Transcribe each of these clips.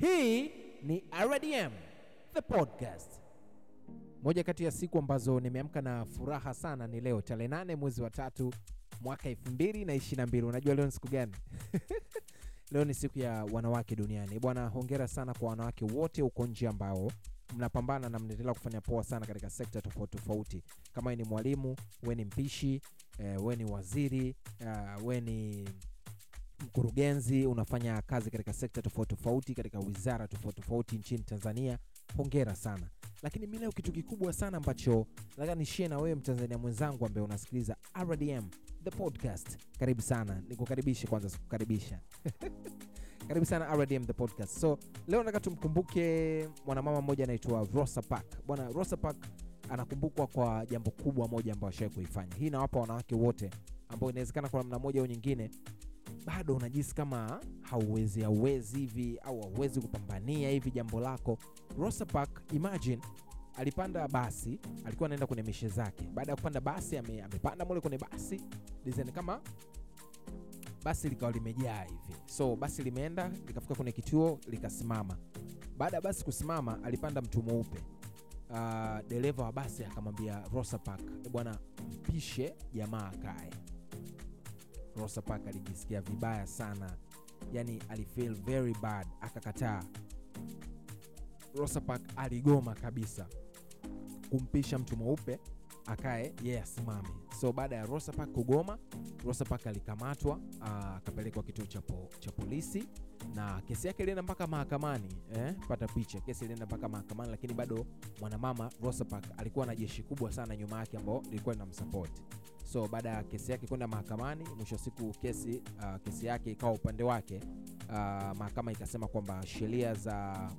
Hii ni RDM the podcast. Moja kati ya siku ambazo nimeamka na furaha sana ni leo tarehe nane mwezi wa tatu mwaka elfu na ishirini mbili. Unajua leo ni siku gani? leo ni siku ya wanawake duniani. Bwana, hongera sana kwa wanawake wote huko nje ambao mnapambana na mnaendelea kufanya poa sana katika sekta tofauti tofauti. Kama ni mwalimu, we ni mpishi, eh, we ni waziri, uh, we ni mkurugenzi unafanya kazi katika sekta tofauti tofauti katika wizara tofauti tofauti nchini Tanzania, hongera sana. Lakini mi leo kitu kikubwa sana ambacho nataka nishie na wewe Mtanzania mwenzangu ambaye unasikiliza RDM the podcast, karibu sana. Nikukaribishe kwanza, sikukaribisha karibu sana RDM the podcast. So leo nataka tumkumbuke mwanamama mmoja anaitwa Rosa Park. Bwana Rosa Park anakumbukwa kwa jambo kubwa moja ambayo ashawahi kuifanya. Hii nawapa wanawake wote ambao inawezekana kwa namna moja au nyingine bado unajisi kama hauwezi hauwezi hivi au hauwezi kupambania hivi jambo lako. Rosa Parks, imagine alipanda basi, alikuwa anaenda kwenye mishe zake. Baada ya kupanda basi, ame, amepanda mule kwenye basi design kama basi likawa limejaa hivi, so basi limeenda likafika kwenye kituo likasimama. Baada ya basi kusimama, alipanda mtu mweupe. Uh, dereva wa basi akamwambia Rosa Parks, "Eh, bwana mpishe jamaa akae. Rosa Parks alijisikia vibaya sana, yani alifeel very bad, akakataa. Rosa Parks aligoma kabisa kumpisha mtu mweupe akae yeye asimame. So baada ya Rosa Parks kugoma, Rosa Parks alikamatwa ah, akapelekwa kituo cha cha polisi na kesi yake ilienda mpaka mahakamani eh, pata picha, kesi ilienda mpaka mahakamani, lakini bado mwanamama Rosa Parks alikuwa na jeshi kubwa sana nyuma yake ambao lilikuwa linamsupport. So baada ya kesi yake kwenda mahakamani, mwisho wa siku kesi uh, kesi yake ikawa upande wake. uh, mahakama ikasema kwamba sheria za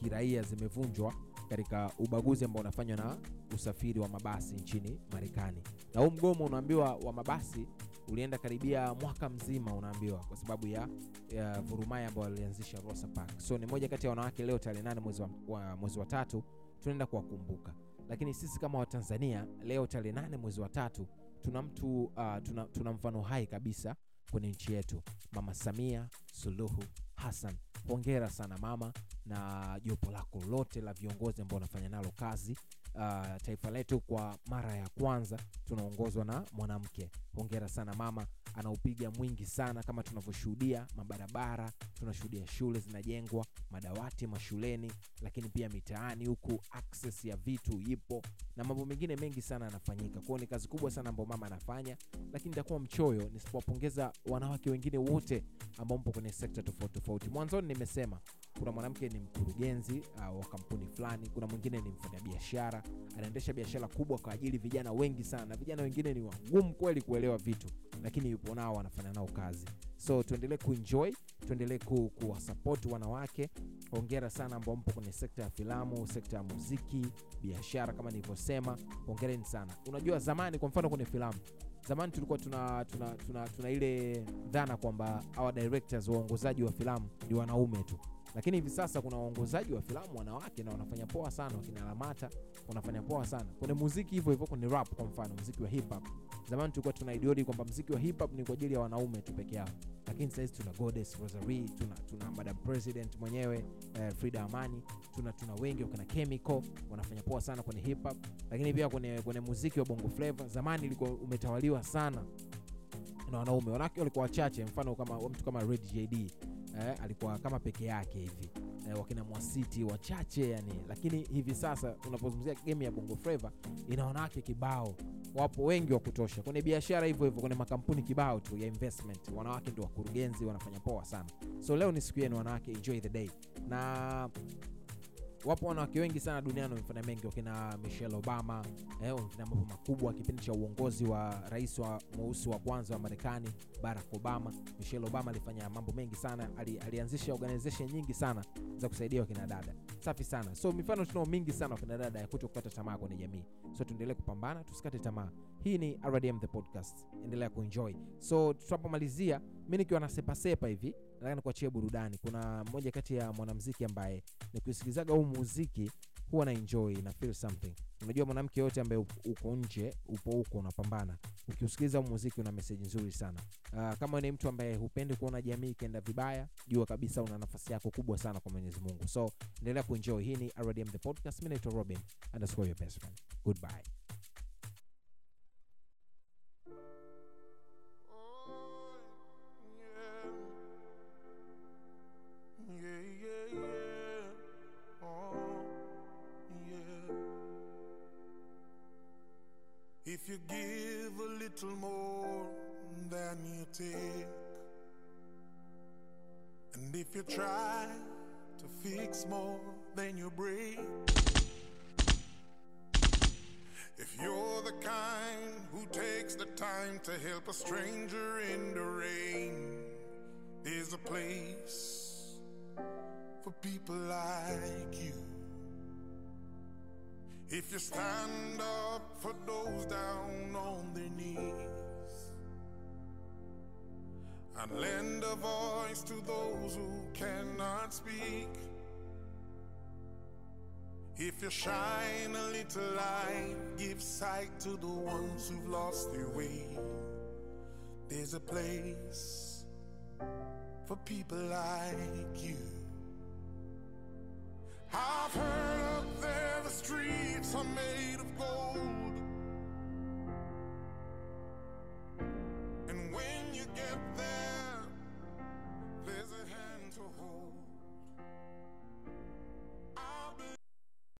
kiraia zimevunjwa katika ubaguzi ambao unafanywa na usafiri wa mabasi nchini Marekani. Na huu mgomo unaambiwa wa mabasi ulienda karibia mwaka mzima, unaambiwa kwa sababu ya, ya vurumai ambao alianzisha Rosa Parks. So ni moja kati ya wanawake leo tarehe nane mwezi wa, wa, mwezi wa tatu tunaenda kuwakumbuka, lakini sisi kama Watanzania leo tarehe nane mwezi wa tatu tuna mtu uh, tuna, tuna mfano hai kabisa kwenye nchi yetu, Mama Samia Suluhu Hassan. Hongera sana mama na jopo lako lote la viongozi ambao unafanya nalo kazi. Uh, taifa letu kwa mara ya kwanza tunaongozwa na mwanamke. Hongera sana mama, anaupiga mwingi sana kama tunavyoshuhudia mabarabara, tunashuhudia shule zinajengwa, madawati mashuleni, lakini pia mitaani huku access ya vitu ipo na mambo mengine mengi sana yanafanyika. Kwao ni kazi kubwa sana ambayo mama anafanya, lakini nitakuwa mchoyo nisipowapongeza wanawake wengine wote ambao mpo kwenye sekta tofauti tofauti. Mwanzoni nimesema kuna mwanamke ni mkurugenzi uh, wa kampuni fulani, kuna mwingine ni mfanyabiashara anaendesha biashara kubwa kwa ajili vijana wengi sana, na vijana wengine ni wagumu kweli kuelewa vitu, lakini yupo nao wanafanya nao kazi. So tuendelee kuenjoy, tuendelee ku, kuwasapoti wanawake. Hongera sana ambao mpo kwenye sekta ya filamu, sekta ya muziki, biashara kama nilivyosema, hongereni sana. Unajua zamani, kwa mfano kwenye filamu zamani tulikuwa tuna, tuna, tuna, tuna ile dhana kwamba our directors waongozaji wa filamu ni wanaume tu lakini hivi sasa kuna waongozaji wa filamu wanawake na wanafanya poa sana, wakina Lamata wanafanya poa sana. Kwenye muziki, hivyo hivyo kwenye rap. Kwa mfano muziki wa hip hop, zamani tulikuwa tuna idiodi kwamba muziki wa hip hop ni kwa ajili ya wanaume tu peke yao, lakini sasa tuna Goddess Rosary, tuna, tuna Madam President mwenyewe eh, Frida Amani, tuna tuna wengi wakina Chemical wanafanya poa sana kwenye hip hop, lakini pia kwenye, kwenye muziki wa bongo flava zamani ilikuwa umetawaliwa sana na wanaume, wanawake walikuwa wachache, mfano kama mtu kama Red JD eh, alikuwa kama peke yake hivi. Eh, wakina Mwasiti wachache yani, lakini hivi sasa unapozungumzia game ya bongo flava ina wanawake kibao, wapo wengi wa kutosha. Kwenye biashara, hivyo hivyo kwenye makampuni kibao tu ya investment, wanawake ndio wakurugenzi, wanafanya poa sana. So leo ni siku yenu wanawake, enjoy the day. Na wapo wanawake wengi sana duniani wamefanya mengi, wakina Michelle Obama eh, mambo makubwa kipindi cha uongozi wa rais wa mweusi wa kwanza wa Marekani Barack Obama. Michelle Obama alifanya mambo mengi sana, ali, alianzisha organization nyingi sana za kusaidia wakina dada. Safi sana. So mifano tunao mingi sana wakina dada ya kuto kukata tamaa kwenye jamii. So tuendelee kupambana, tusikate tamaa. Hii ni RDM the podcast, endelea kuenjoy. So tunapomalizia, mi nikiwa na sepasepa hivi nataka nikuachie burudani. Kuna mmoja kati ya mwanamziki ambaye nikisikilizaga huu muziki huwa na enjoy na feel something. Unajua mwanamke yote ambaye uko nje upo huko unapambana. Ukiusikiliza muziki una meseji nzuri sana. Uh, kama ni mtu ambaye hupendi kuona jamii ikienda vibaya jua kabisa una nafasi yako kubwa sana kwa mwenyezi mungu. So endelea kuenjoy. Hii ni rdm the podcast. Mi naitwa robin underscore your best friend. Goodbye you give a little more than you take, and if you try to fix more than you break, if you're the kind who takes the time to help a stranger in the rain, there's a place for people like you. If you stand up for those down on their knees and lend a voice to those who cannot speak. If you shine a little light, give sight to the ones who've lost their way. There's a place for people like you. I've heard up there the streets are made of gold. And when you get there,